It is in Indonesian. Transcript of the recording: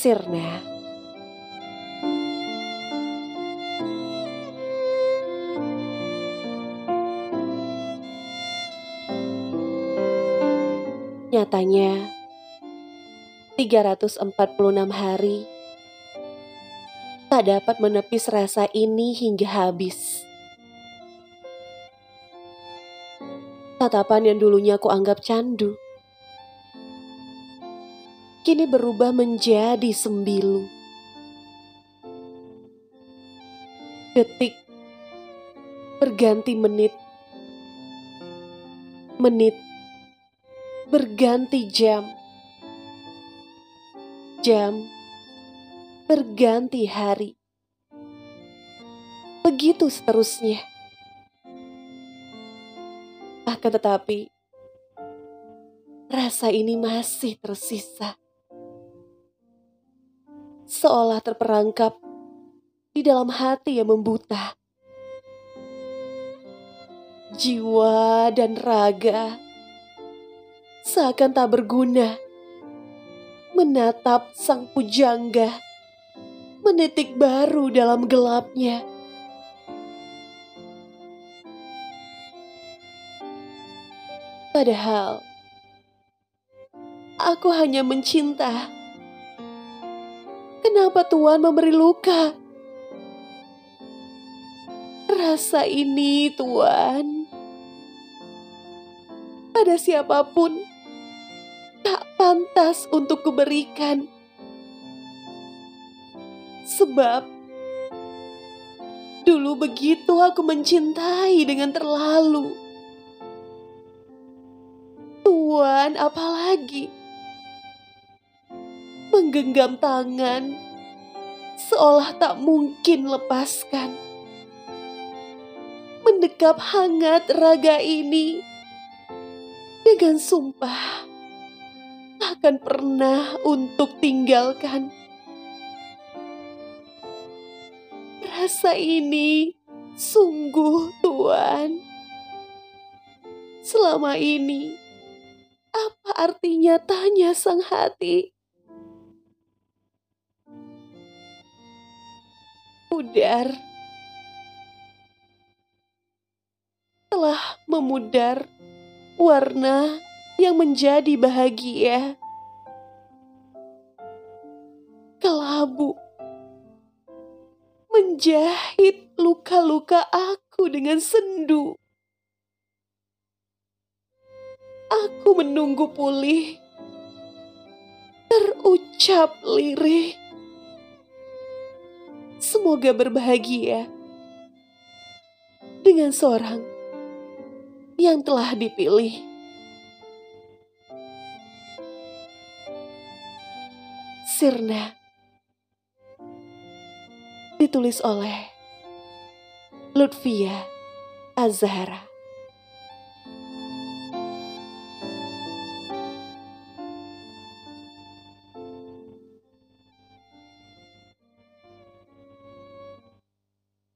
Sirna. Nyatanya, 346 hari tak dapat menepis rasa ini hingga habis. Tatapan yang dulunya aku anggap candu, kini berubah menjadi sembilu. Detik berganti menit, menit berganti jam, jam berganti hari. Begitu seterusnya. Akan tetapi, rasa ini masih tersisa. Seolah terperangkap di dalam hati yang membuta. Jiwa dan raga seakan tak berguna menatap sang pujangga menitik baru dalam gelapnya. Padahal aku hanya mencinta. Kenapa Tuhan memberi luka? Rasa ini, Tuhan, pada siapa pun tak pantas untuk kuberikan. Sebab dulu begitu aku mencintai dengan terlalu. Tuan, apalagi menggenggam tangan seolah tak mungkin lepaskan. Mendekap hangat raga ini dengan sumpah akan pernah untuk tinggalkan. Rasa ini sungguh Tuhan. Selama ini, apa artinya tanya sang hati? Pudar telah memudar warna yang menjadi bahagia. Kelabu menjahit luka-luka aku dengan sendu. Aku menunggu pulih, terucap lirih. Semoga berbahagia dengan seorang yang telah dipilih. Sirna ditulis oleh Lutfia Azhara